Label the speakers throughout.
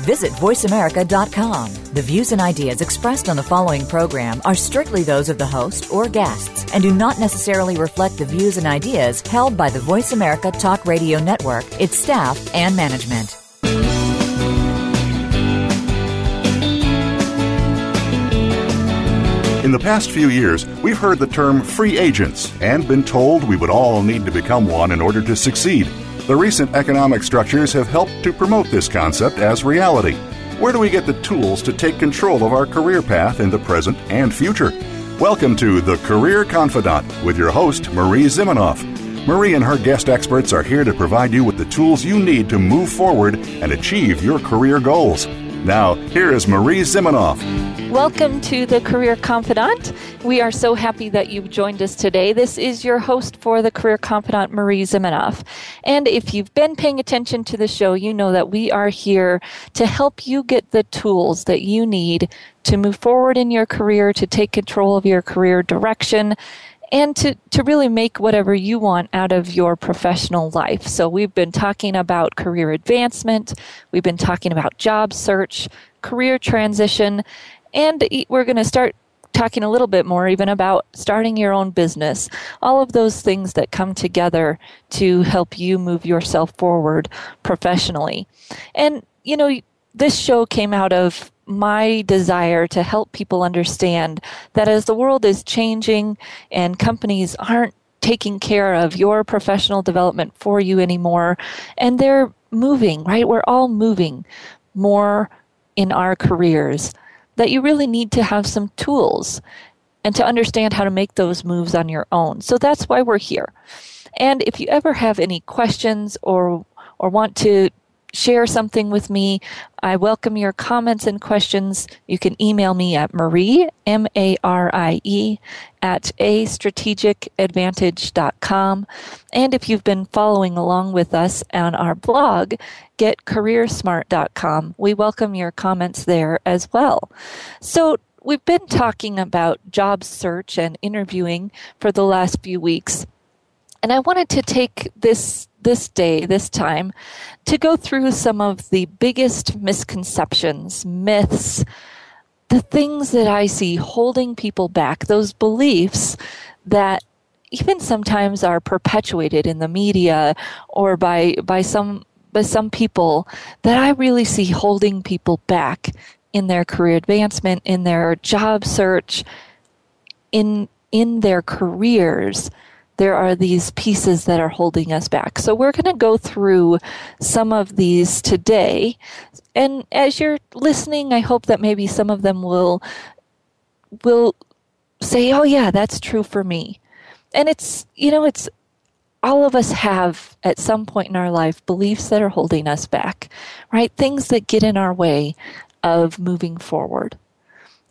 Speaker 1: Visit VoiceAmerica.com. The views and ideas expressed on the following program are strictly those of the host or guests and do not necessarily reflect the views and ideas held by the Voice America Talk Radio Network, its staff, and management.
Speaker 2: In the past few years, we've heard the term free agents and been told we would all need to become one in order to succeed. The recent economic structures have helped to promote this concept as reality. Where do we get the tools to take control of our career path in the present and future? Welcome to The Career Confidante with your host, Marie Zimenoff. Marie and her guest experts are here to provide you with the tools you need to move forward and achieve your career goals. Now, here is Marie Zimenoff.
Speaker 3: Welcome to the Career Confidante. We are so happy that you've joined us today. This is your host for the Career Confidante, Marie Zimenoff. And if you've been paying attention to the show, you know that we are here to help you get the tools that you need to move forward in your career, to take control of your career direction, and to, to really make whatever you want out of your professional life. So we've been talking about career advancement, we've been talking about job search, career transition, and we're going to start talking a little bit more even about starting your own business. All of those things that come together to help you move yourself forward professionally. And, you know, this show came out of my desire to help people understand that as the world is changing and companies aren't taking care of your professional development for you anymore, and they're moving, right? We're all moving more in our careers, that you really need to have some tools and to understand how to make those moves on your own. So that's why we're here. And if you ever have any questions or or want to share something with me. I welcome your comments and questions. You can email me at Marie, M A R I E, at a strategicadvantage.com. And if you've been following along with us on our blog, getcareersmart.com, we welcome your comments there as well. So, we've been talking about job search and interviewing for the last few weeks. And I wanted to take this this day, this time, to go through some of the biggest misconceptions, myths, the things that I see holding people back, those beliefs that even sometimes are perpetuated in the media or by by some by some people that I really see holding people back in their career advancement, in their job search, in in their careers there are these pieces that are holding us back. So we're going to go through some of these today. And as you're listening, I hope that maybe some of them will will say, "Oh yeah, that's true for me." And it's, you know, it's all of us have at some point in our life beliefs that are holding us back, right? Things that get in our way of moving forward.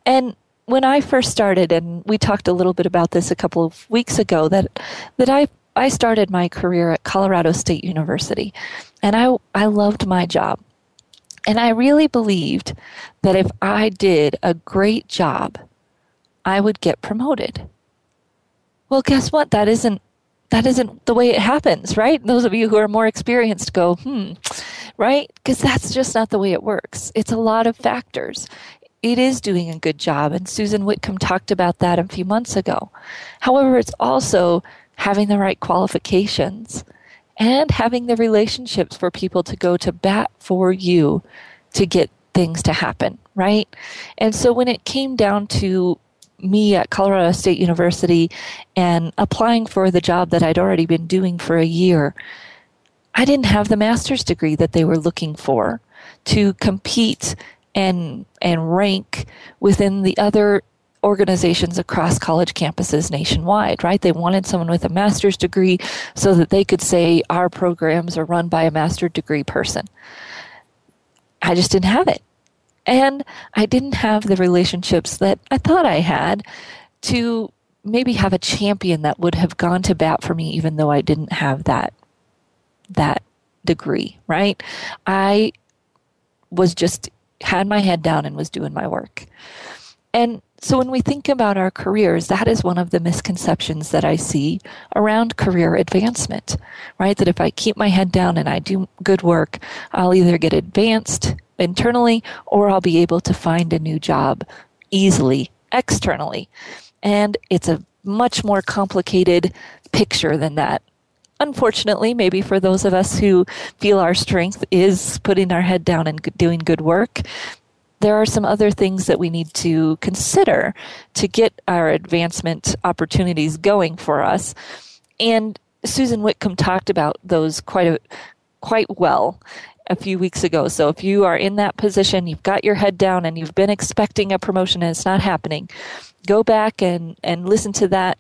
Speaker 3: And when I first started, and we talked a little bit about this a couple of weeks ago, that that I I started my career at Colorado State University, and I I loved my job, and I really believed that if I did a great job, I would get promoted. Well, guess what? That isn't that isn't the way it happens, right? Those of you who are more experienced go, hmm, right? Because that's just not the way it works. It's a lot of factors it is doing a good job. And Susan Whitcomb talked about that a few months ago. However, it's also having the right qualifications and having the relationships for people to go to bat for you to get things to happen, right? And so when it came down to me at Colorado State University and applying for the job that I'd already been doing for a year, I didn't have the master's degree that they were looking for to compete and and rank within the other organizations across college campuses nationwide, right? They wanted someone with a master's degree so that they could say our programs are run by a master's degree person. I just didn't have it. And I didn't have the relationships that I thought I had to maybe have a champion that would have gone to bat for me even though I didn't have that that degree, right? I was just had my head down and was doing my work. And so when we think about our careers, that is one of the misconceptions that I see around career advancement, right? That if I keep my head down and I do good work, I'll either get advanced internally or I'll be able to find a new job easily externally. And it's a much more complicated picture than that. Unfortunately, maybe for those of us who feel our strength is putting our head down and doing good work, there are some other things that we need to consider to get our advancement opportunities going for us. And Susan Whitcomb talked about those quite a, quite well a few weeks ago. So if you are in that position, you've got your head down and you've been expecting a promotion and it's not happening, go back and, and listen to that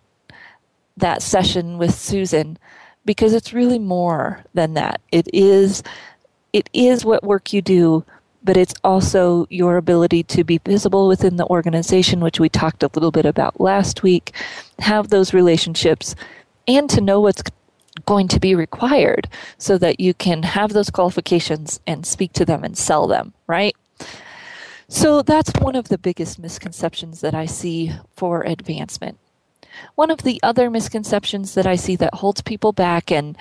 Speaker 3: that session with Susan because it's really more than that. It is it is what work you do, but it's also your ability to be visible within the organization, which we talked a little bit about last week, have those relationships, and to know what's going to be required so that you can have those qualifications and speak to them and sell them, right? So that's one of the biggest misconceptions that I see for advancement. One of the other misconceptions that I see that holds people back and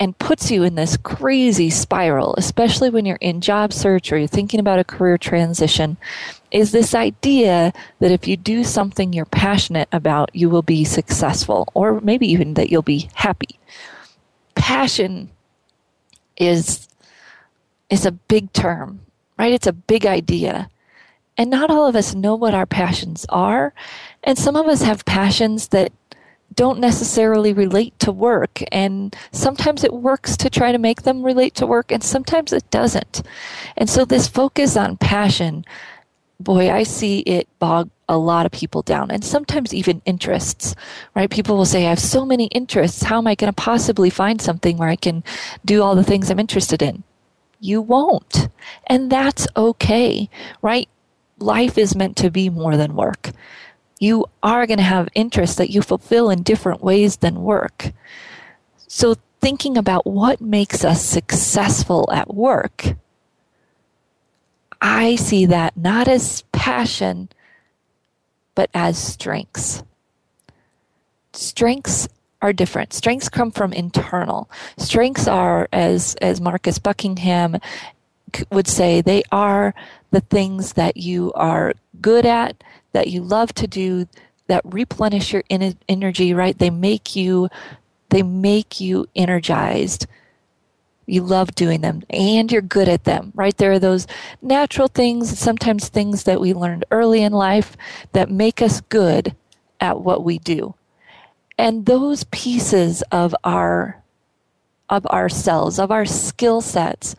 Speaker 3: and puts you in this crazy spiral, especially when you're in job search or you're thinking about a career transition, is this idea that if you do something you're passionate about, you will be successful, or maybe even that you'll be happy passion is is a big term, right? It's a big idea. And not all of us know what our passions are. And some of us have passions that don't necessarily relate to work. And sometimes it works to try to make them relate to work, and sometimes it doesn't. And so, this focus on passion, boy, I see it bog a lot of people down and sometimes even interests, right? People will say, I have so many interests. How am I going to possibly find something where I can do all the things I'm interested in? You won't. And that's okay, right? Life is meant to be more than work. You are going to have interests that you fulfill in different ways than work. So, thinking about what makes us successful at work, I see that not as passion, but as strengths. Strengths are different. Strengths come from internal. Strengths are, as, as Marcus Buckingham would say, they are the things that you are good at, that you love to do, that replenish your energy, right? They make you, they make you energized you love doing them and you're good at them, right? There are those natural things, sometimes things that we learned early in life that make us good at what we do. And those pieces of our of ourselves, of our skill sets,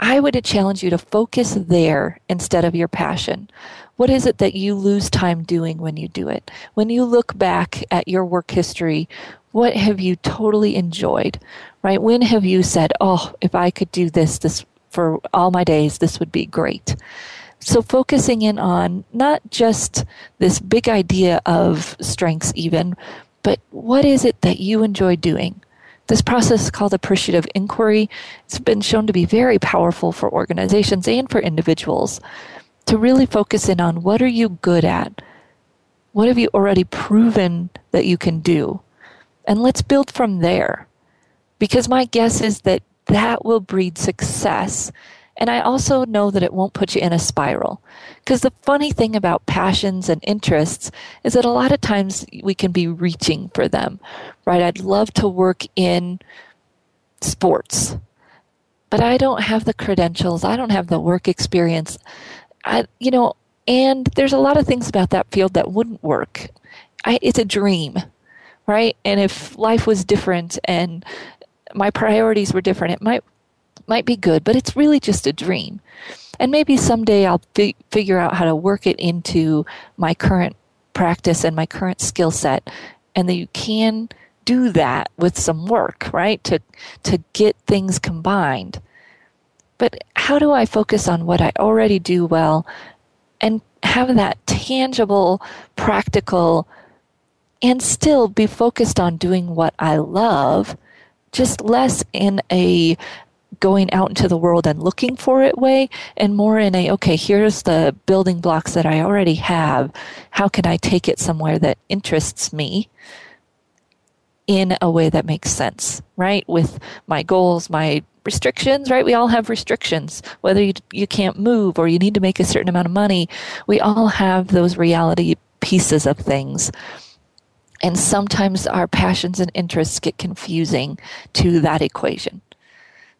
Speaker 3: I would challenge you to focus there instead of your passion. What is it that you lose time doing when you do it? When you look back at your work history, what have you totally enjoyed? Right? When have you said, "Oh, if I could do this this for all my days, this would be great." So focusing in on not just this big idea of strengths even, but what is it that you enjoy doing? This process called appreciative inquiry. It's been shown to be very powerful for organizations and for individuals to really focus in on what are you good at? What have you already proven that you can do? And let's build from there. Because my guess is that that will breed success. And I also know that it won't put you in a spiral. Because the funny thing about passions and interests is that a lot of times we can be reaching for them, right? I'd love to work in sports, but I don't have the credentials. I don't have the work experience. I, you know, and there's a lot of things about that field that wouldn't work. I, it's a dream right? And if life was different and my priorities were different, it might might be good, but it's really just a dream. And maybe someday I'll fi- figure out how to work it into my current practice and my current skill set, and that you can do that with some work, right? To to get things combined. But how do I focus on what I already do well and have that tangible, practical and still be focused on doing what I love, just less in a going out into the world and looking for it way and more in a okay here's the building blocks that i already have. How can i take it somewhere that interests me in a way that makes sense right? With my goals my restrictions right? We all have restrictions. Whether you, you can't move or you need to make a certain amount of money we all have those reality pieces of things. And sometimes our passions and interests get confusing to that equation.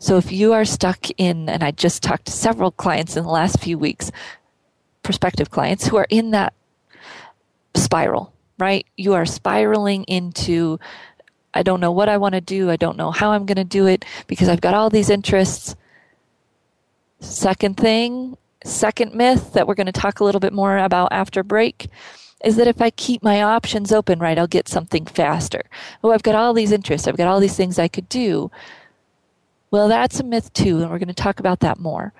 Speaker 3: So if you are stuck in, and I just talked to several clients in the last few weeks, prospective clients who are in that spiral, right? You are spiraling into, I don't know what I want to do. I don't know how I'm going to do it because I've got all these interests. Second thing, second myth that we're going to talk a little bit more about after break is that if I keep my options open, right, I'll get something faster. Oh, I've got all these interests, I've got all these things I could do. Well, that's a myth too, and we're going to talk about that more.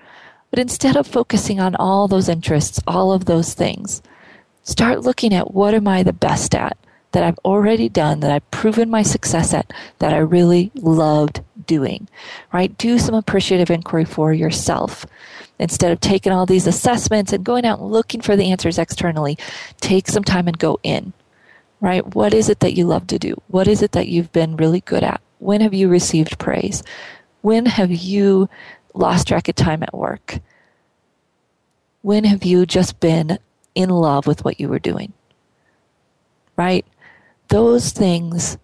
Speaker 3: But instead of focusing on all those interests, all of those things, start looking at what am I the best at that I've already done, that I've proven my success at, that I really loved doing, right? Do some appreciative inquiry for yourself. Instead of taking all these assessments and going out and looking for the answers externally, take some time and go in, right? What is it that you love to do? What is it that you've been really good at? When have you received praise? When have you lost track of time at work? When have you just been in love with what you were doing? Right? Those things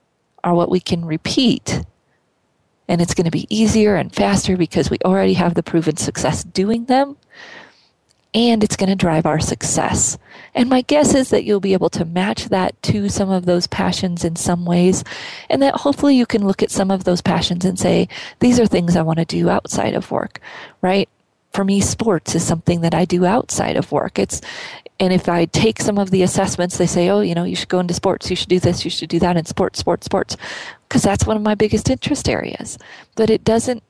Speaker 3: are what we can repeat and it's going to be easier and faster because we already have the proven success doing them and it's going to drive our success. And my guess is that you'll be able to match that to some of those passions in some ways, and that hopefully you can look at some of those passions and say, these are things I want to do outside of work, right? For me, sports is something that I do outside of work. It's, and if I take some of the assessments, they say, oh, you know, you should go into sports, you should do this, you should do that in sports, sports, sports because that's one of my biggest interest areas. But it doesn't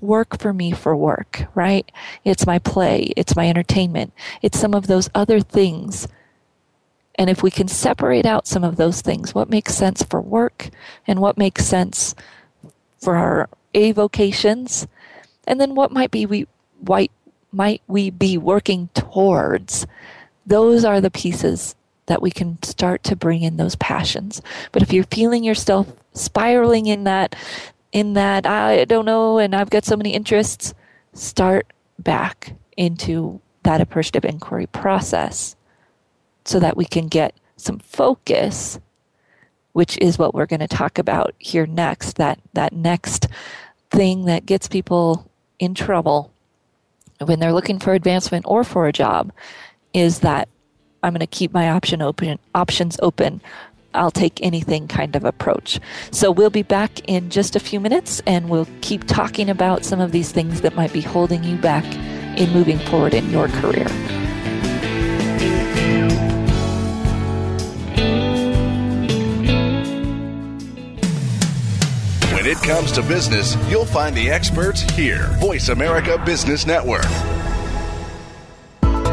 Speaker 3: work for me for work, right? It's my play, it's my entertainment, it's some of those other things. And if we can separate out some of those things, what makes sense for work and what makes sense for our avocations, and then what might be we might might we be working towards, those are the pieces that we can start to bring in those passions. But if you're feeling yourself spiraling in that in that I don't know and I've got so many interests, start back into that appreciative inquiry process so that we can get some focus, which is what we're going to talk about here next, that that next thing that gets people in trouble when they're looking for advancement or for a job is that I'm going to keep my option open options open I'll take anything kind of approach. So we'll be back in just a few minutes and we'll keep talking about some of these things that might be holding you back in moving forward in your career.
Speaker 2: When it comes to business, you'll find the experts here. Voice America Business Network.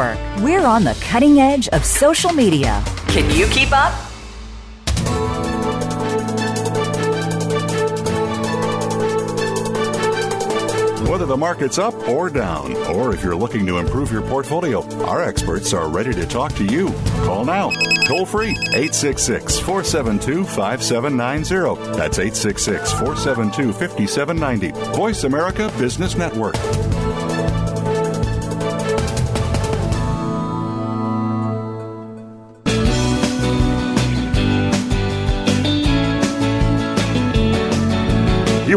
Speaker 1: Network. We're on the cutting edge of social media. Can you keep up?
Speaker 2: Whether the market's up or down, or if you're looking to improve your portfolio, our experts are ready to talk to you. Call now, toll free, 866 472 5790. That's 866 472 5790. Voice America Business Network.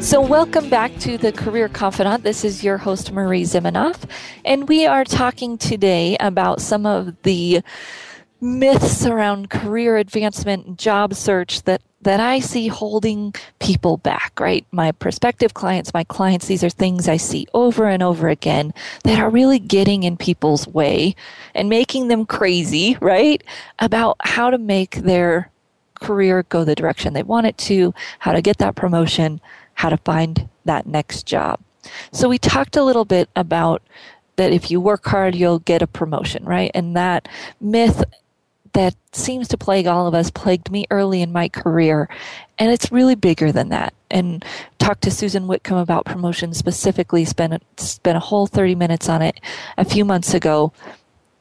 Speaker 3: So, welcome back to the Career Confidante. This is your host, Marie Zimenoff, and we are talking today about some of the myths around career advancement and job search that, that I see holding people back, right? My prospective clients, my clients, these are things I see over and over again that are really getting in people's way and making them crazy, right? About how to make their career go the direction they want it to, how to get that promotion, how to find that next job. So we talked a little bit about that if you work hard, you'll get a promotion, right? And that myth that seems to plague all of us plagued me early in my career. And it's really bigger than that. And talked to Susan Whitcomb about promotion specifically, spent, spent a whole 30 minutes on it a few months ago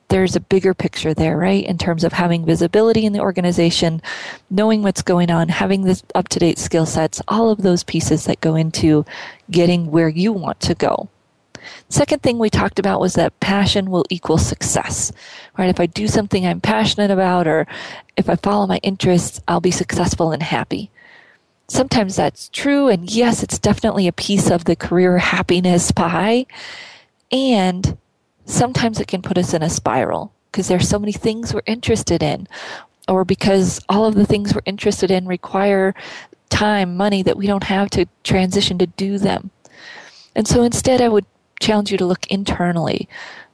Speaker 3: there's a bigger picture there, right? In terms of having visibility in the organization, knowing what's going on, having the up to date skill sets, all of those pieces that go into getting where you want to go. Second thing we talked about was that passion will equal success, right? If I do something I'm passionate about or if I follow my interests, I'll be successful and happy. Sometimes that's true, and yes, it's definitely a piece of the career happiness pie. And sometimes it can put us in a spiral because there's so many things we're interested in or because all of the things we're interested in require time, money that we don't have to transition to do them. And so instead, I would challenge you to look internally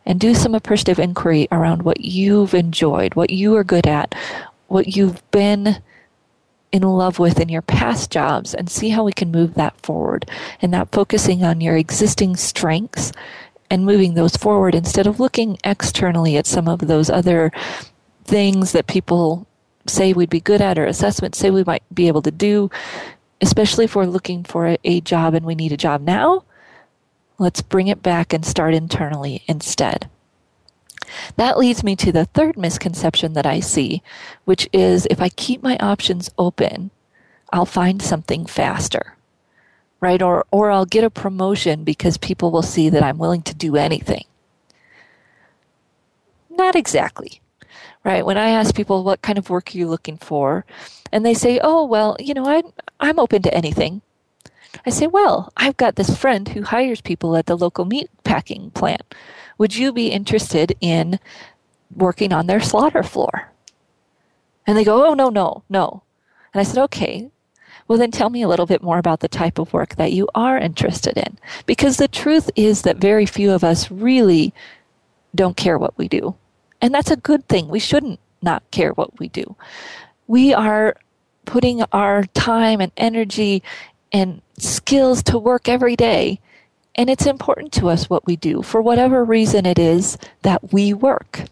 Speaker 3: and do some appreciative inquiry around what you've enjoyed, what you are good at, what you've been in love with in your past jobs, and see how we can move that forward. And not focusing on your existing strengths and moving those forward instead of looking externally at some of those other things that people say we'd be good at or assessments say we might be able to do, especially if we're looking for a, a job and we need a job now. Let's bring it back and start internally instead. That leads me to the third misconception that I see, which is if I keep my options open, I'll find something faster right? Or, or I'll get a promotion because people will see that I'm willing to do anything. Not exactly, right? When I ask people, what kind of work are you looking for? And they say, oh, well, you know, I'm, I'm open to anything. I say, well, I've got this friend who hires people at the local meat packing plant. Would you be interested in working on their slaughter floor? And they go, oh, no, no, no. And I said, okay, well, then tell me a little bit more about the type of work that you are interested in. Because the truth is that very few of us really don't care what we do. And that's a good thing. We shouldn't not care what we do. We are putting our time and energy and skills to work every day. And it's important to us what we do for whatever reason it is that we work.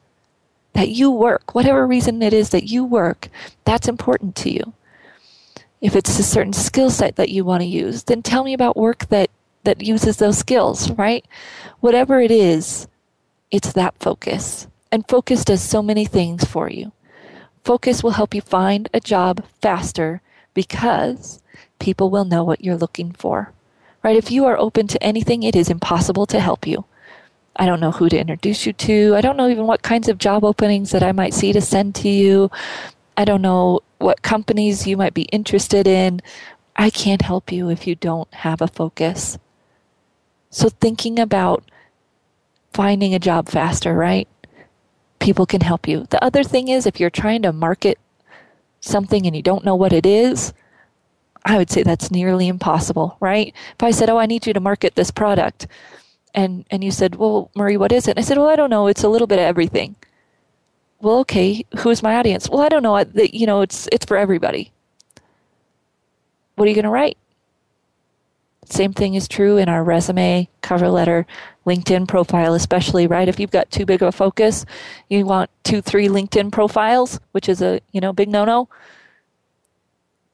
Speaker 3: That you work, whatever reason it is that you work, that's important to you if it's a certain skill set that you want to use, then tell me about work that, that uses those skills, right? Whatever it is, it's that focus. And focus does so many things for you. Focus will help you find a job faster because people will know what you're looking for. Right? If you are open to anything, it is impossible to help you. I don't know who to introduce you to. I don't know even what kinds of job openings that I might see to send to you. I don't know what companies you might be interested in. I can't help you if you don't have a focus. So, thinking about finding a job faster, right? People can help you. The other thing is, if you're trying to market something and you don't know what it is, I would say that's nearly impossible, right? If I said, "Oh, I need you to market this product," and and you said, "Well, Marie, what is it?" I said, "Well, I don't know. It's a little bit of everything." Well, okay, who's my audience? Well, I don't know. You know, it's it's for everybody. What are you going to write? Same thing is true in our resume, cover letter, LinkedIn profile, especially, right? If you've got too big of a focus, you want two, three LinkedIn profiles, which is a, you know, big no-no.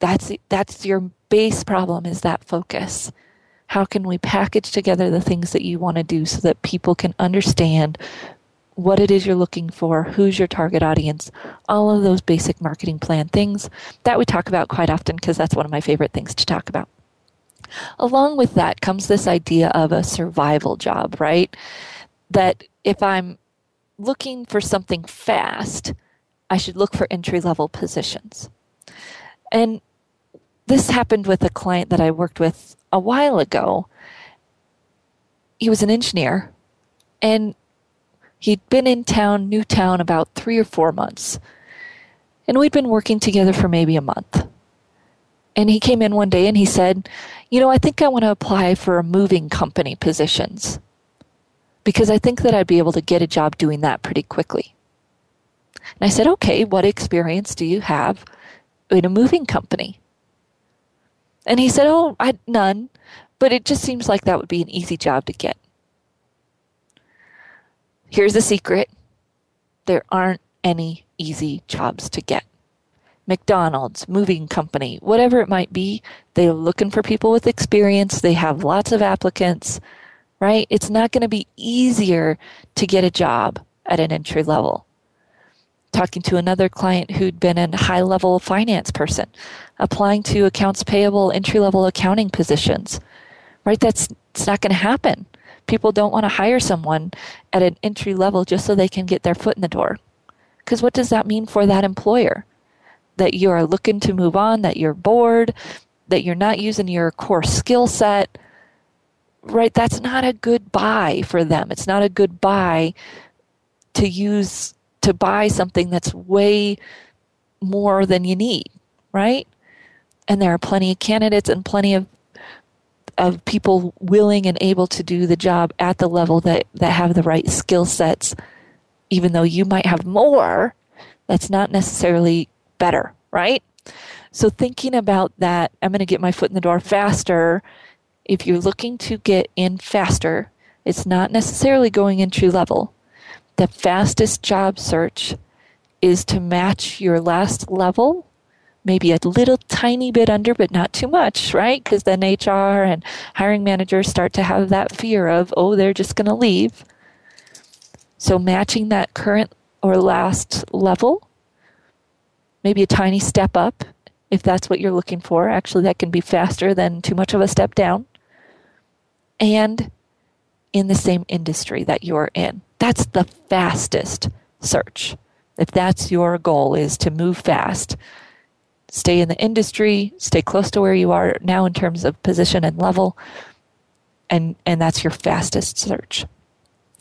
Speaker 3: That's, that's your base problem is that focus. How can we package together the things that you want to do so that people can understand what it is you're looking for, who's your target audience, all of those basic marketing plan things that we talk about quite often because that's one of my favorite things to talk about. Along with that comes this idea of a survival job, right? That if I'm looking for something fast, I should look for entry level positions. And this happened with a client that I worked with a while ago. He was an engineer and he'd been in town, new town, about three or four months. And we'd been working together for maybe a month. And he came in one day and he said, You know, I think I want to apply for a moving company positions because I think that I'd be able to get a job doing that pretty quickly. And I said, Okay, what experience do you have in a moving company? And he said, Oh, I, none, but it just seems like that would be an easy job to get. Here's the secret there aren't any easy jobs to get. McDonald's, moving company, whatever it might be, they're looking for people with experience. They have lots of applicants, right? It's not going to be easier to get a job at an entry level. Talking to another client who'd been a high level finance person, applying to accounts payable, entry level accounting positions, right? That's it's not going to happen. People don't want to hire someone at an entry level just so they can get their foot in the door. Because what does that mean for that employer? that you are looking to move on, that you're bored, that you're not using your core skill set, right? That's not a good buy for them. It's not a good buy to use to buy something that's way more than you need, right? And there are plenty of candidates and plenty of of people willing and able to do the job at the level that, that have the right skill sets, even though you might have more, that's not necessarily better, right? So thinking about that, I'm going to get my foot in the door faster. If you're looking to get in faster, it's not necessarily going entry level. The fastest job search is to match your last level, maybe a little tiny bit under, but not too much, right? Because then HR and hiring managers start to have that fear of, oh, they're just going to leave. So matching that current or last level maybe a tiny step up if that's what you're looking for. Actually, that can be faster than too much of a step down. And in the same industry that you're in. That's the fastest search. If that's your goal is to move fast, stay in the industry, stay close to where you are now in terms of position and level, and, and that's your fastest search.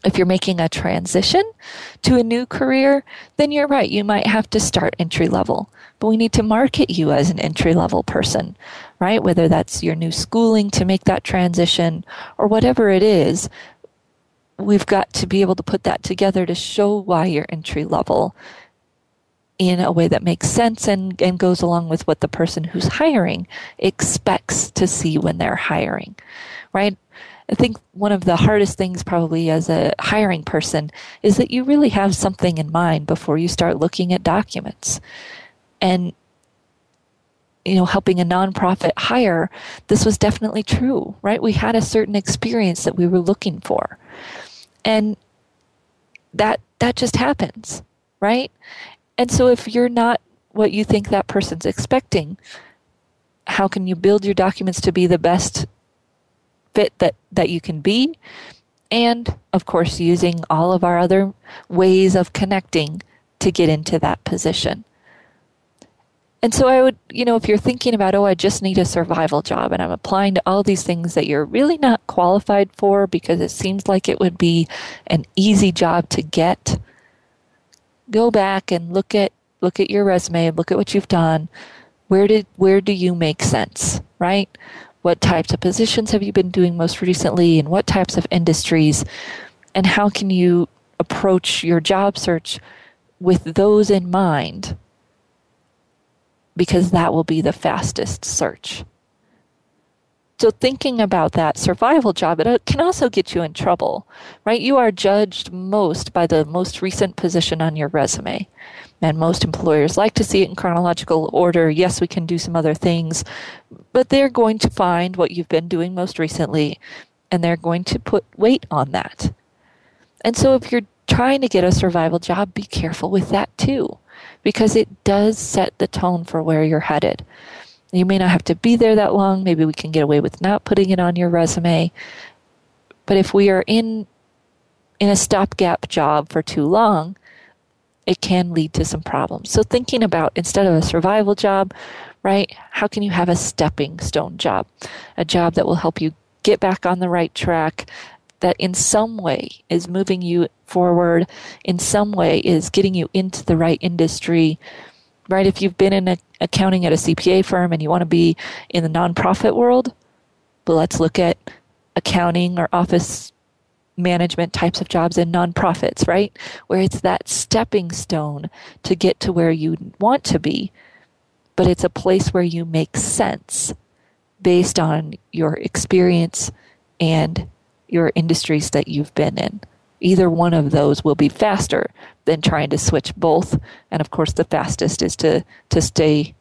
Speaker 3: If you're making a transition to a new career, then you're right. You might have to start entry level, but we need to market you as an entry level person, right? Whether that's your new schooling to make that transition or whatever it is, we've got to be able to put that together to show why you're entry level in a way that makes sense and, and goes along with what the person who's hiring expects to see when they're hiring, right? I think one of the hardest things, probably as a hiring person, is that you really have something in mind before you start looking at documents. And, you know, helping a nonprofit hire, this was definitely true, right? We had a certain experience that we were looking for. And that that just happens, right? And so if you're not what you think that person's expecting, how can you build your documents to be the best fit that, that you can be. And of course, using all of our other ways of connecting to get into that position. And so I would, you know, if you're thinking about, oh, I just need a survival job and I'm applying to all these things that you're really not qualified for because it seems like it would be an easy job to get, go back and look at look at your resume, look at what you've done. Where did where do you make sense, right? What types of positions have you been doing most recently, and what types of industries? And how can you approach your job search with those in mind because that will be the fastest search. So, thinking about that survival job, it uh, can also get you in trouble, right? You are judged most by the most recent position on your resume. And most employers like to see it in chronological order. Yes, we can do some other things, but they're going to find what you've been doing most recently and they're going to put weight on that. And so, if you're trying to get a survival job, be careful with that too, because it does set the tone for where you're headed. You may not have to be there that long. Maybe we can get away with not putting it on your resume. But if we are in in a stopgap job for too long, it can lead to some problems. So thinking about instead of a survival job, right? How can you have a stepping stone job? A job that will help you get back on the right track, that in some way is moving you forward, in some way is getting you into the right industry, right? If you've been in a, accounting at a CPA firm and you want to be in the nonprofit world, but let's look at accounting or office management types of jobs in nonprofits, right? Where it's that stepping stone to get to where you want to be, but it's a place where you make sense based on your experience and your industries that you've been in. Either one of those will be faster than trying to switch both. And of course, the fastest is to, to stay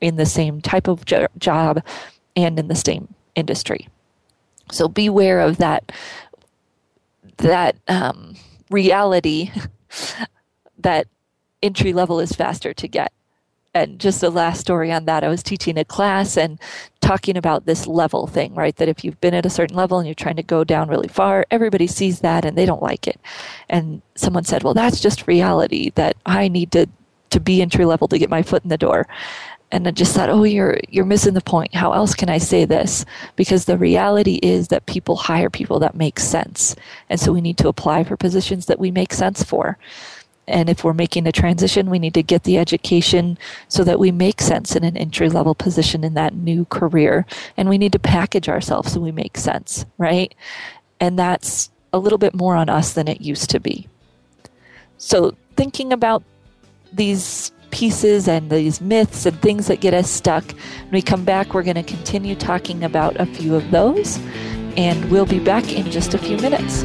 Speaker 3: in the same type of jo- job and in the same industry. So beware of that that um, reality that entry level is faster to get. And just the last story on that, I was teaching a class and talking about this level thing, right? That if you've been at a certain level and you're trying to go down really far, everybody sees that and they don't like it. And someone said, well, that's just reality that I need to, to be entry level to get my foot in the door and I just thought, oh, you're you're missing the point. How else can I say this? Because the reality is that people hire people that make sense, and so we need to apply for positions that we make sense for. And if we're making a transition, we need to get the education so that we make sense in an entry level position in that new career. And we need to package ourselves so we make sense, right? And that's a little bit more on us than it used to be. So, thinking about these pieces and these myths and things that get us stuck. When we come back, we're going to continue talking about a few of those, and we'll be back in just a few minutes.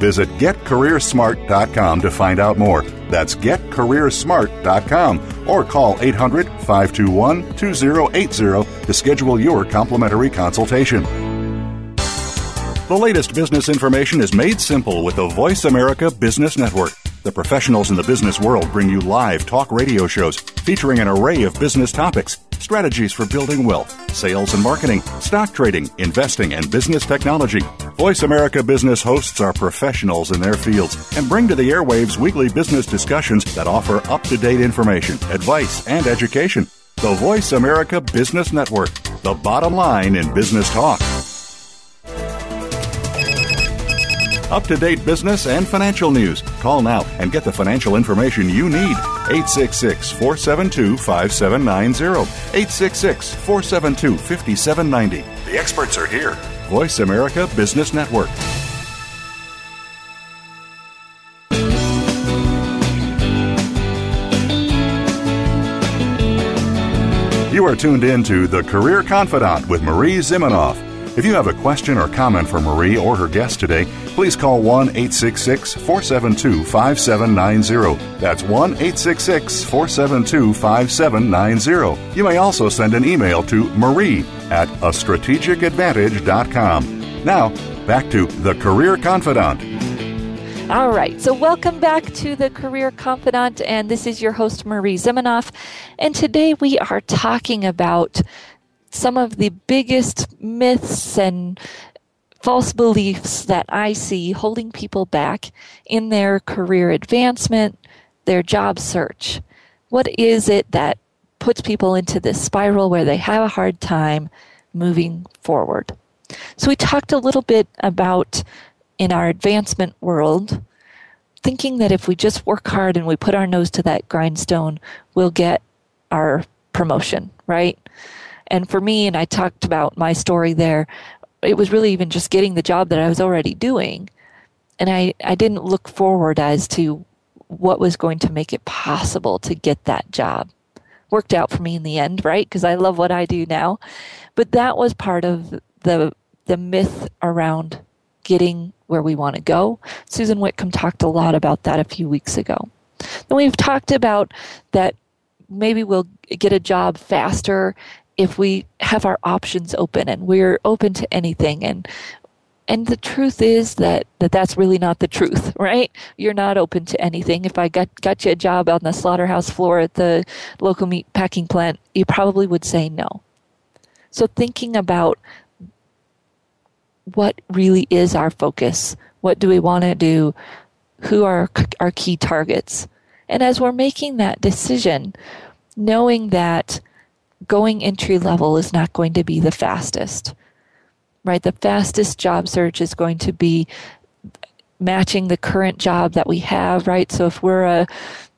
Speaker 2: Visit getcareersmart.com to find out more. That's getcareersmart.com or call 800 521 2080 to schedule your complimentary consultation. The latest business information is made simple with the Voice America Business Network. The professionals in the business world bring you live talk radio shows featuring an array of business topics, strategies for building wealth, sales and marketing, stock trading, investing, and business technology. Voice America Business hosts are professionals in their fields and bring to the airwaves weekly business discussions that offer up to date information, advice, and education. The Voice America Business Network, the bottom line in business talk. Up to date business and financial news. Call now and get the financial information you need. 866 472 5790. 866 472 5790. The experts are here. Voice America Business Network. You are tuned in to The Career Confidante with Marie Zimenoff. If you have a question or comment for Marie or her guest today, please call 1 866 472 5790. That's 1 866 472 5790. You may also send an email to marie at a strategicadvantage.com. Now, back to The Career Confidante.
Speaker 3: All right, so welcome back to the Career Confidante, and this is your host, Marie Zimenoff. And today we are talking about some of the biggest myths and false beliefs that I see holding people back in their career advancement, their job search. What is it that puts people into this spiral where they have a hard time moving forward? So, we talked a little bit about in our advancement world, thinking that if we just work hard and we put our nose to that grindstone, we'll get our promotion, right? And for me, and I talked about my story there, it was really even just getting the job that I was already doing. And I, I didn't look forward as to what was going to make it possible to get that job. Worked out for me in the end, right? Because I love what I do now. But that was part of the the myth around getting where we want to go. Susan Whitcomb talked a lot about that a few weeks ago. Then we've talked about that maybe we'll get a job faster if we have our options open and we're open to anything and and the truth is that, that that's really not the truth, right? You're not open to anything. If I got, got you a job on the slaughterhouse floor at the local meat packing plant, you probably would say no. So thinking about what really is our focus, what do we want to do, who are our key targets. And as we're making that decision, knowing that going entry level is not going to be the fastest, right? The fastest job search is going to be matching the current job that we have, right? So if we're a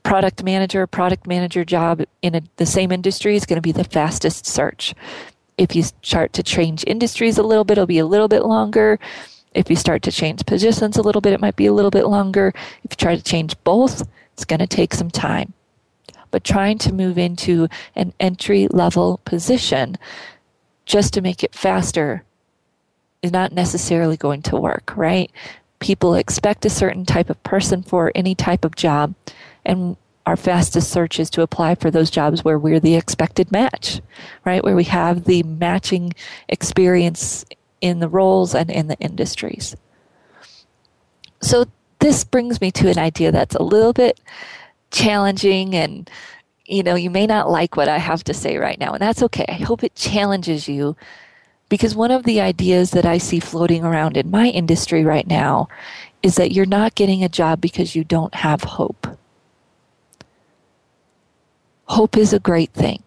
Speaker 3: product manager, product manager job in a, the same industry is going to be the fastest search. If you start to change industries a little bit, it'll be a little bit longer. If you start to change positions a little bit, it might be a little bit longer. If you try to change both, it's going to take some time but trying to move into an entry level position just to make it faster is not necessarily going to work, right? People expect a certain type of person for any type of job, and our fastest search is to apply for those jobs where we're the expected match, right? Where we have the matching experience in the roles and in the industries. So, this brings me to an idea that's a little bit challenging and you know, you may not like what I have to say right now, and that's okay. I hope it challenges you because one of the ideas that I see floating around in my industry right now is that you're not getting a job because you don't have hope. Hope is a great thing.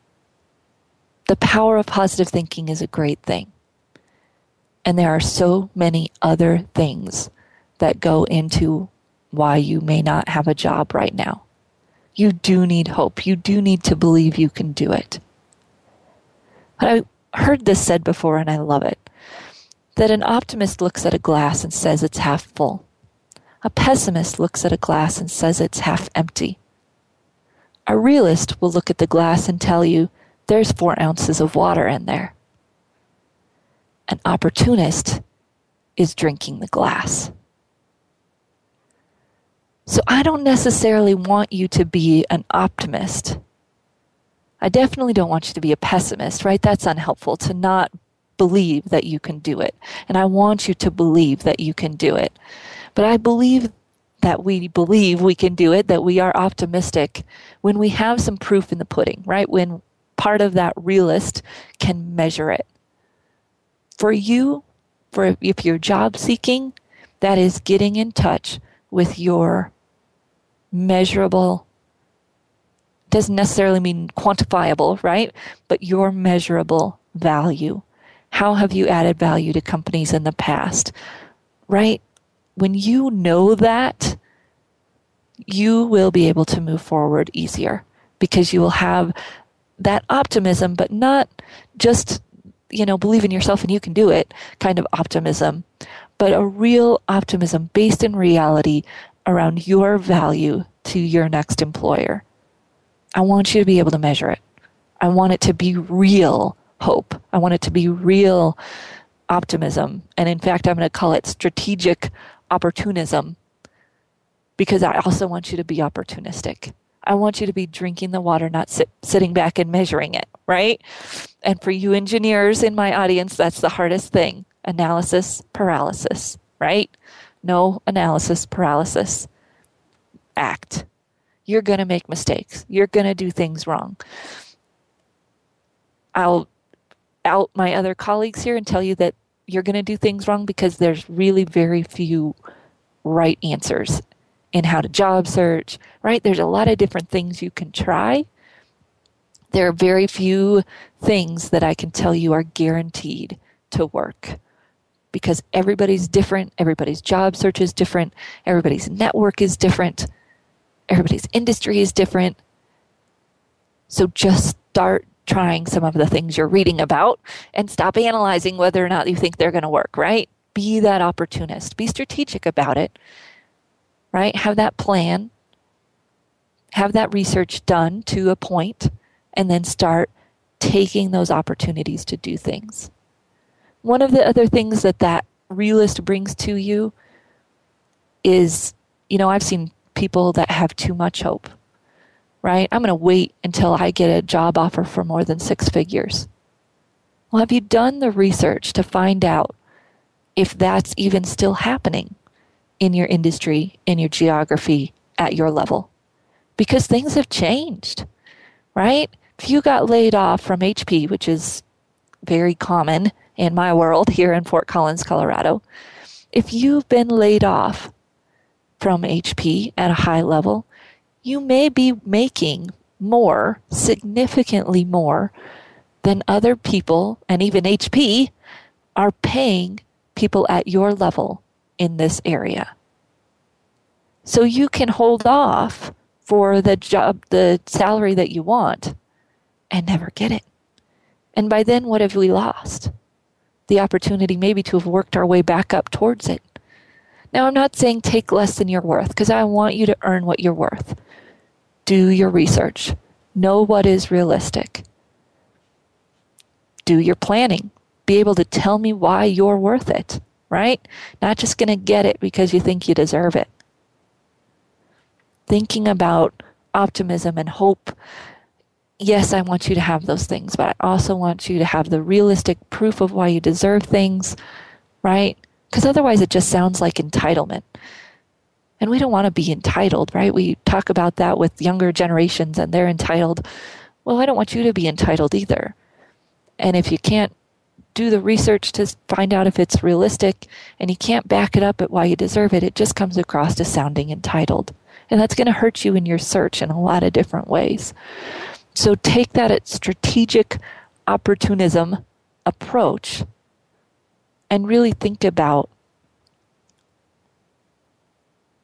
Speaker 3: The power of positive thinking is a great thing. And there are so many other things that go into why you may not have a job right now you do need hope. You do need to believe you can do it. But I heard this said before and I love it that an optimist looks at a glass and says it's half full. A pessimist looks at a glass and says it's half empty. A realist will look at the glass and tell you there's four ounces of water in there. An opportunist is drinking the glass. So I don't necessarily want you to be an optimist. I definitely don't want you to be a pessimist, right? That's unhelpful to not believe that you can do it. And I want you to believe that you can do it. But I believe that we believe we can do it, that we are optimistic when we have some proof in the pudding, right? When part of that realist can measure it. For you, for if you're job seeking, that is getting in touch with your measurable doesn't necessarily mean quantifiable, right? But your measurable value. How have you added value to companies in the past? Right? When you know that, you will be able to move forward easier because you will have that optimism, but not just, you know, believe in yourself and you can do it kind of optimism, but a real optimism based in reality around your value to your next employer. I want you to be able to measure it. I want it to be real hope. I want it to be real optimism. And in fact, I'm going to call it strategic opportunism because I also want you to be opportunistic. I want you to be drinking the water, not sit, sitting back and measuring it, right? And for you engineers in my audience, that's the hardest thing analysis paralysis, right? No analysis paralysis. Act. You're going to make mistakes. You're going to do things wrong. I'll out my other colleagues here and tell you that you're going to do things wrong because there's really very few right answers in how to job search, right? There's a lot of different things you can try. There are very few things that I can tell you are guaranteed to work because everybody's different, everybody's job search is different, everybody's network is different, everybody's industry is different. So just start trying some of the things you're reading about and stop analyzing whether or not you think they're going to work, right? Be that opportunist. Be strategic about it, right? Have that plan. Have that research done to a point and then start taking those opportunities to do things. One of the other things that that realist brings to you is, you know, I've seen people that have too much hope right? I'm going to wait until I get a job offer for more than six figures. Well, have you done the research to find out if that's even still happening in your industry, in your geography, at your level? Because things have changed, right? If you got laid off from HP, which is very common in my world here in Fort Collins, Colorado, if you've been laid off from HP at a high level, you may be making more, significantly more, than other people and even HP are paying people at your level in this area. So you can hold off for the job, the salary that you want and never get it. And by then, what have we lost? The opportunity maybe to have worked our way back up towards it. Now, I'm not saying take less than you're worth because I want you to earn what you're worth do your research. Know what is realistic. Do your planning. Be able to tell me why you're worth it, right? Not just going to get it because you think you deserve it. Thinking about optimism and hope. Yes, I want you to have those things, but I also want you to have the realistic proof of why you deserve things, right? Because otherwise it just sounds like entitlement. And we don't want to be entitled, right? We talk about that with younger generations and they're entitled. Well, I don't want you to be entitled either. And if you can't do the research to find out if it's realistic and you can't back it up at why you deserve it, it just comes across as sounding entitled. And that's going to hurt you in your search in a lot of different ways. So take that at strategic opportunism approach and really think about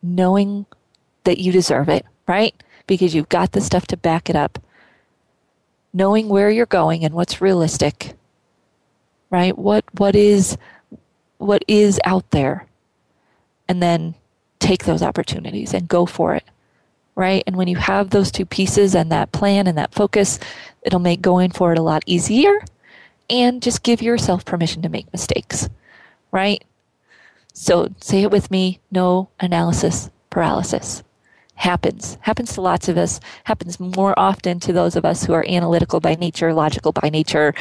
Speaker 3: knowing that you deserve it, right? Because you've got the stuff to back it up. Knowing where you're going and what's realistic, right? What what is what is out there, and then take those opportunities and go for it, right? And when you have those two pieces and that plan and that focus, it'll make going for it a lot easier, and just give yourself permission to make mistakes, right? So say it with me no analysis paralysis. Happens. Happens to lots of us. Happens more often to those of us who are analytical by nature, logical by nature,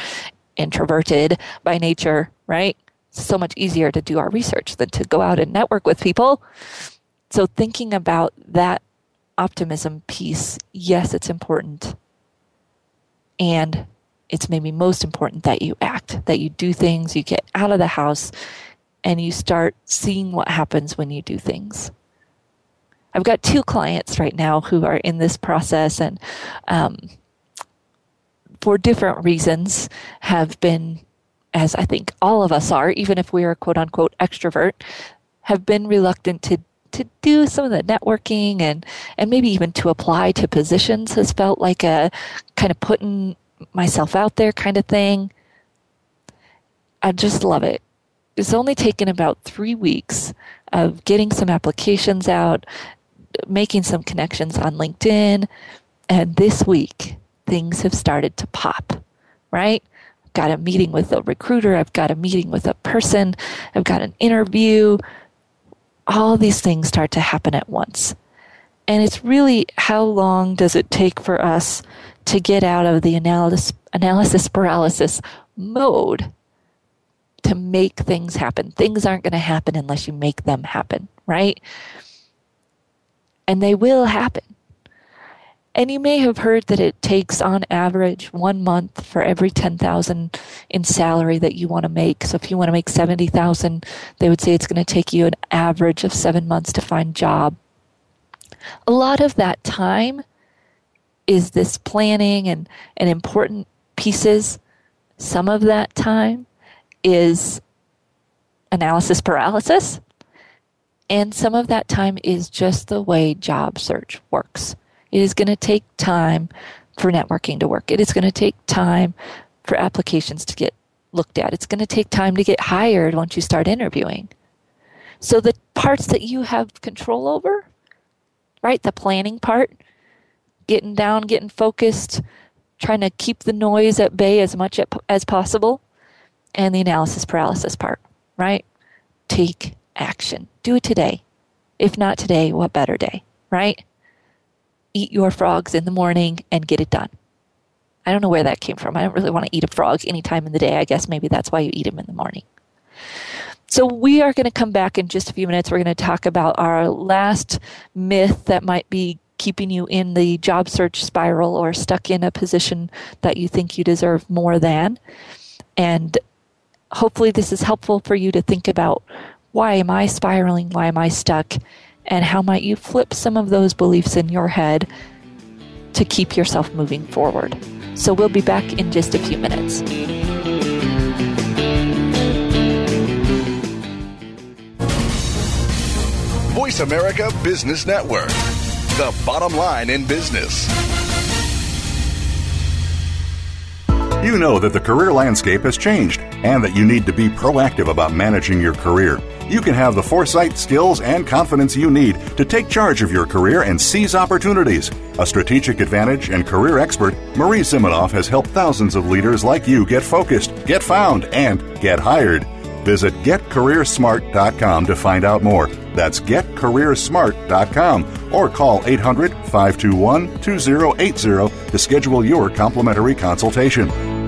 Speaker 3: introverted by nature, right? so much easier to do our research than to go out and network with people. So thinking about that optimism piece, yes, it's important. And it's maybe most important that you act, that you do things, you get out of the house, and you start seeing what happens when you do things. I've got two clients right now who are in this process and um, for different reasons have been, as I think all of us are, even if we are quote unquote extrovert, have been reluctant to to do some of the networking and and maybe even to apply to positions has felt like a kind of putting myself out there kind of thing. I just love it it's only taken about three weeks of getting some applications out, making some connections on LinkedIn, and this week things have started to pop, right? I've got a meeting with a recruiter, I've got a meeting with a person, I've got an interview. All these things start to happen at once. And it's really how long does it take for us to get out of the analysis, analysis paralysis mode to make things happen? Things aren't going to happen unless you make them happen, right? And they will happen. And you may have heard that it takes on average one month for every 10,000 in salary that you want to make. So if you want to make 70,000, they would say it's going to take you an average of 7 months to find job. A lot of that time is this planning and and important pieces. Some of that time is analysis paralysis. And some of that time is just the way job search works. It is going to take time for networking to work. It is going to take time for applications to get looked at. It's going to take time to get hired once you start interviewing. So the parts that you have control over, right? The planning part, getting down, getting focused, trying to keep the noise at bay as much as possible, and the analysis paralysis part, right? Take action. Do it today. If not today, what better day, right? Eat your frogs in the morning and get it done. I don't know where that came from. I don't really want to eat a frog any time in the day. I guess maybe that's why you eat them in the morning. So, we are going to come back in just a few minutes. We're going to talk about our last myth that might be keeping you in the job search spiral or stuck in a position that you think you deserve more than. And hopefully, this is helpful for you to think about why am I spiraling? Why am I stuck? And how might you flip some of those beliefs in your head to keep yourself moving forward. So we'll be back in just a few minutes.
Speaker 4: Voice America Business Network, the bottom line in business.
Speaker 2: You know that the career landscape has changed and that you need to be proactive about managing your career you can have the foresight, skills, and confidence you need to take charge of your career and seize opportunities. A strategic advantage and career expert, Marie Zimenoff has helped thousands of leaders like you get focused, get found, and get hired. Visit getcareersmart.com to find out more. That's getcareersmart.com or call 800 521 2080 to schedule your complimentary consultation.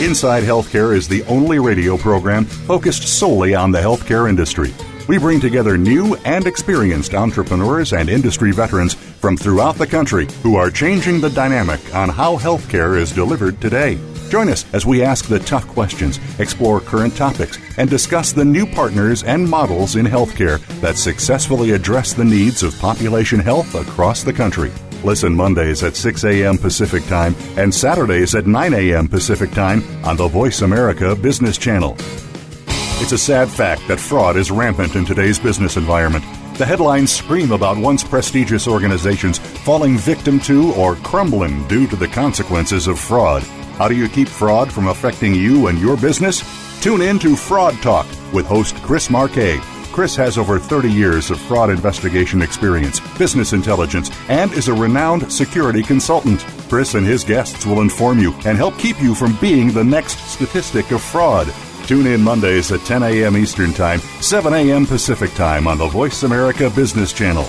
Speaker 2: Inside Healthcare is the only radio program focused solely on the healthcare industry. We bring together new and experienced entrepreneurs and industry veterans from throughout the country who are changing the dynamic on how healthcare is delivered today. Join us as we ask the tough questions, explore current topics, and discuss the new partners and models in healthcare that successfully address the needs of population health across the country. Listen Mondays at 6 a.m. Pacific Time and Saturdays at 9 a.m. Pacific Time on the Voice America Business Channel. It's a sad fact that fraud is rampant in today's business environment. The headlines scream about once prestigious organizations falling victim to or crumbling due to the consequences of fraud. How do you keep fraud from affecting you and your business? Tune in to Fraud Talk with host Chris Marquet Chris has over 30 years of fraud investigation experience, business intelligence, and is a renowned security consultant. Chris and his guests will inform you and help keep you from being the next statistic of fraud. Tune in Mondays at 10 a.m. Eastern Time, 7 a.m. Pacific Time on the Voice America Business Channel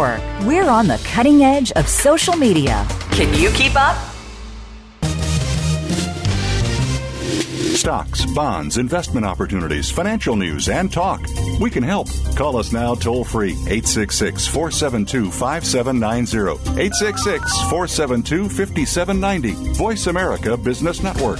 Speaker 1: Network. We're on the cutting edge of social media. Can you keep up?
Speaker 2: Stocks, bonds, investment opportunities, financial news, and talk. We can help. Call us now toll free 866 472 5790. 866 472 5790. Voice America Business Network.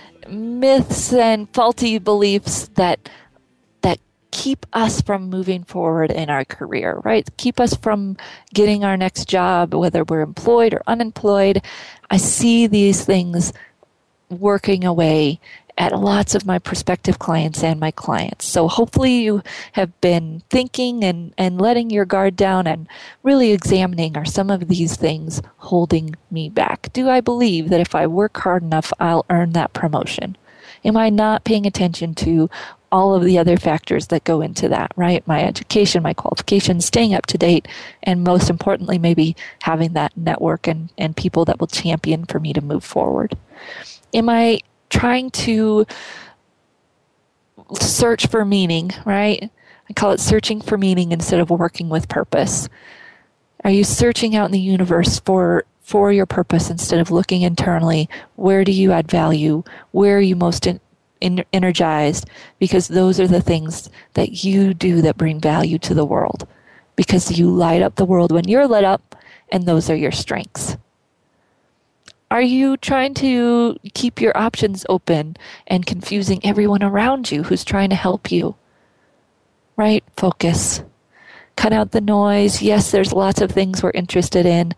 Speaker 3: myths and faulty beliefs that that keep us from moving forward in our career, right? Keep us from getting our next job, whether we're employed or unemployed. I see these things working away at lots of my prospective clients and my clients. So hopefully you have been thinking and, and letting your guard down and really examining are some of these things holding me back? Do I believe that if I work hard enough, I'll earn that promotion? Am I not paying attention to all of the other factors that go into that, right? My education, my qualifications, staying up to date, and most importantly, maybe having that network and, and people that will champion for me to move forward. Am I trying to search for meaning, right? I call it searching for meaning instead of working with purpose. Are you searching out in the universe for for your purpose instead of looking internally? Where do you add value? Where are you most in, energized because those are the things that you do that bring value to the world because you light up the world when you're lit up and those are your strengths. Are you trying to keep your options open and confusing everyone around you who's trying to help you? Right? Focus. Cut out the noise. Yes, there's lots of things we're interested in.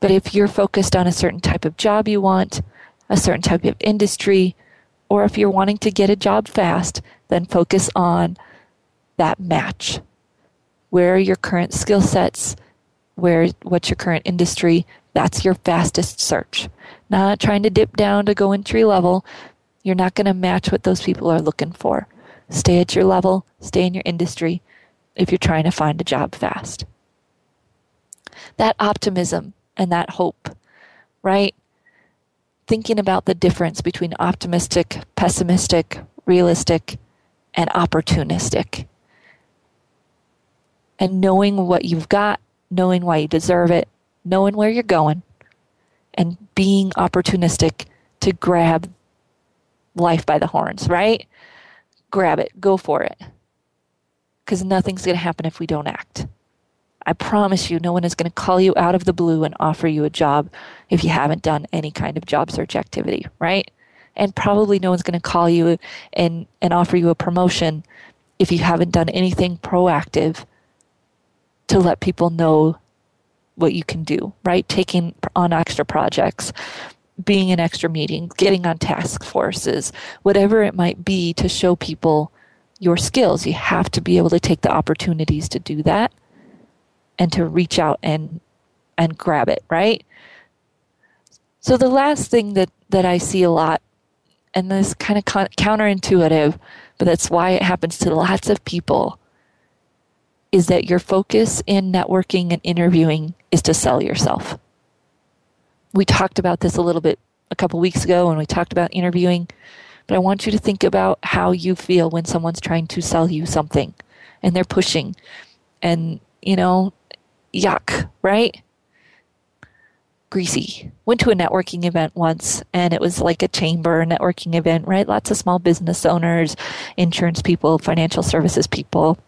Speaker 3: But if you're focused on a certain type of job you want, a certain type of industry, or if you're wanting to get a job fast, then focus on that match. Where are your current skill sets? Where what's your current industry? That's your fastest search. Not trying to dip down to go entry level. You're not going to match what those people are looking for. Stay at your level, stay in your industry if you're trying to find a job fast. That optimism and that hope, right? thinking about the difference between optimistic, pessimistic, realistic, and opportunistic. And knowing what you've got, knowing why you deserve it, knowing where you're going, and being opportunistic to grab life by the horns, right? Grab it, go for it. Because nothing's going to happen if we don't act. I promise you, no one is going to call you out of the blue and offer you a job if you haven't done any kind of job search activity, right? And probably no one's going to call you and, and offer you a promotion if you haven't done anything proactive to let people know what you can do, right? Taking on extra projects, being in extra meetings, getting on task forces, whatever it might be to show people your skills. You have to be able to take the opportunities to do that and to reach out and and grab it, right? So the last thing that that I see a lot and this kind of con- counterintuitive, but that's why it happens to lots of people is that your focus in networking and interviewing is to sell yourself. We talked about this a little bit a couple weeks ago when we talked about interviewing, but I want you to think about how you feel when someone's trying to sell you something and they're pushing and you know yuck, right? Greasy. Went to a networking event once and it was like a chamber networking event, right? Lots of small business owners, insurance people, financial services people.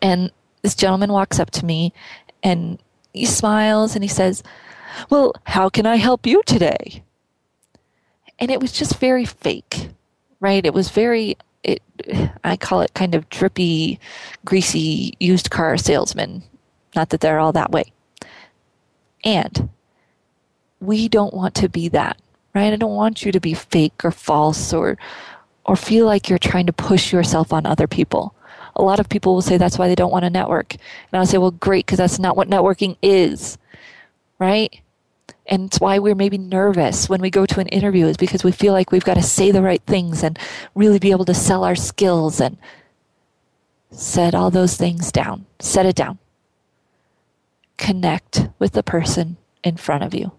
Speaker 3: And this gentleman walks up to me and he smiles and he says, Well, how can I help you today? And it was just very fake, right? It was very it I call it kind of drippy, greasy used car salesman not that they're all that way. And we don't want to be that, right? I don't want you to be fake or false or or feel like you're trying to push yourself on other people. A lot of people will say that's why they don't want to network. And I'll say, well, great, because that's not what networking is, right? And it's why we're maybe nervous when we go to an interview is because we feel like we've got to say the right things and really be able to sell our skills and set all those things down. Set it down connect with the person in front of you.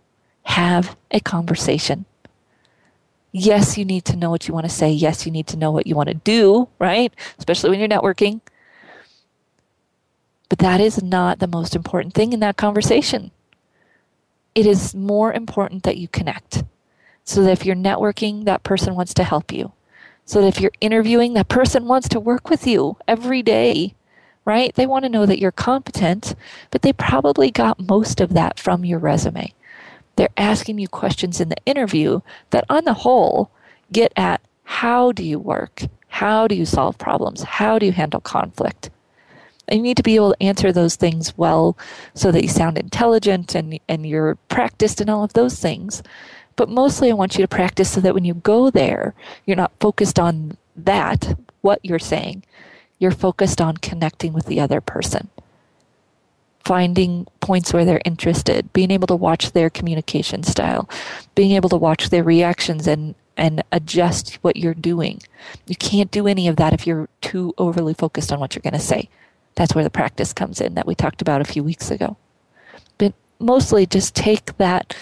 Speaker 3: Have a conversation. Yes, you need to know what you want to say. Yes, you need to know what you want to do, right? Especially when you're networking. But that is not the most important thing in that conversation. It is more important that you connect. So that if you're networking, that person wants to help you. So that if you're interviewing, that person wants to work with you every day, right? They want to know that you're competent, but they probably got most of that from your resume. They're asking you questions in the interview that, on the whole, get at how do you work? How do you solve problems? How do you handle conflict? And you need to be able to answer those things well so that you sound intelligent and, and you're practiced in all of those things. But mostly, I want you to practice so that when you go there, you're not focused on that, what you're saying. You're focused on connecting with the other person, finding points where they're interested, being able to watch their communication style, being able to watch their reactions and, and adjust what you're doing. You can't do any of that if you're too overly focused on what you're going to say. That's where the practice comes in that we talked about a few weeks ago. But mostly just take that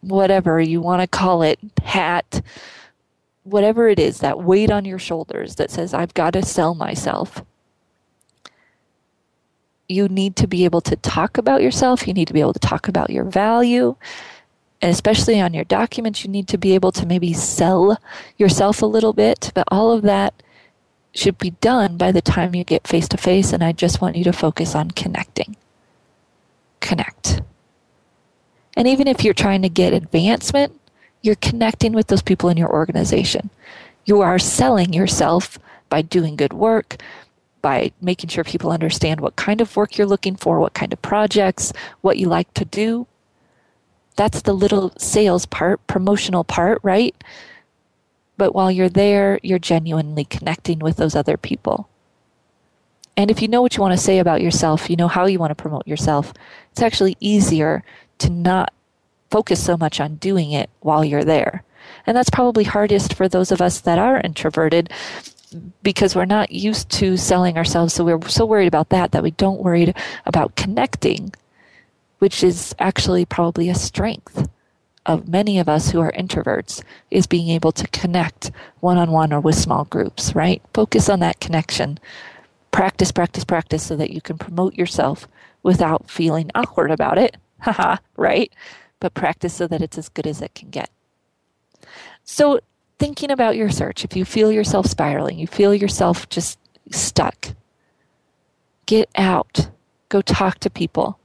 Speaker 3: whatever you want to call it, hat, whatever it is, that weight on your shoulders that says, I've got to sell myself. You need to be able to talk about yourself. You need to be able to talk about your value. And especially on your documents, you need to be able to maybe sell yourself a little bit. But all of that should be done by the time you get face to face. And I just want you to focus on connecting. Connect. And even if you're trying to get advancement, you're connecting with those people in your organization. You are selling yourself by doing good work, by making sure people understand what kind of work you're looking for, what kind of projects, what you like to do. That's the little sales part, promotional part, right? But while you're there, you're genuinely connecting with those other people. And if you know what you want to say about yourself, you know how you want to promote yourself, it's actually easier to not focus so much on doing it while you're there. And that's probably hardest for those of us that are introverted because we're not used to selling ourselves. So we're so worried about that that we don't worry about connecting, which is actually probably a strength of many of us who are introverts is being able to connect one on one or with small groups, right? Focus on that connection. Practice, practice, practice so that you can promote yourself without feeling awkward about it haha, right? But practice so that it's as good as it can get. So, thinking about your search, if you feel yourself spiraling, you feel yourself just stuck, get out, go talk to people.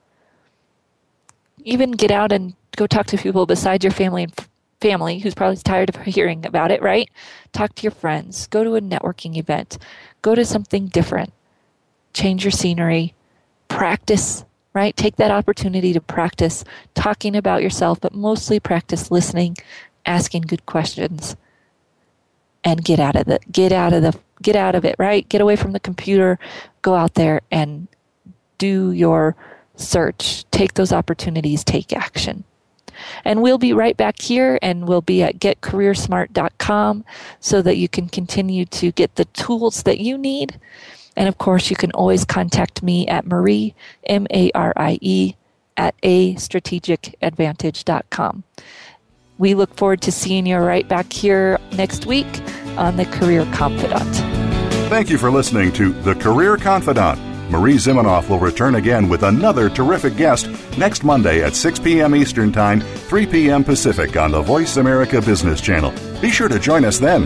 Speaker 3: Even get out and go talk to people besides your family and family who's probably tired of hearing about it, right? Talk to your friends, go to a networking event, go to something different, change your scenery, practice right? Take that opportunity to practice talking about yourself, but mostly practice listening, asking good questions, and get out of the get out of the get out of it, right? Get away from the computer, go out there and do your search. Take those opportunities, take action. And we'll be right back here and we'll be at getcareersmart.com so that you can continue to get the tools that you need and of course, you can always contact me at Marie, M A R I E, at a strategicadvantage.com. We look forward to seeing you right back here next week on The Career Confidante.
Speaker 2: Thank you for listening to The Career Confidante. Marie Zimenoff will return again with another terrific guest next Monday at 6 p.m. Eastern Time, 3 p.m. Pacific on the Voice America Business Channel. Be sure to join us then.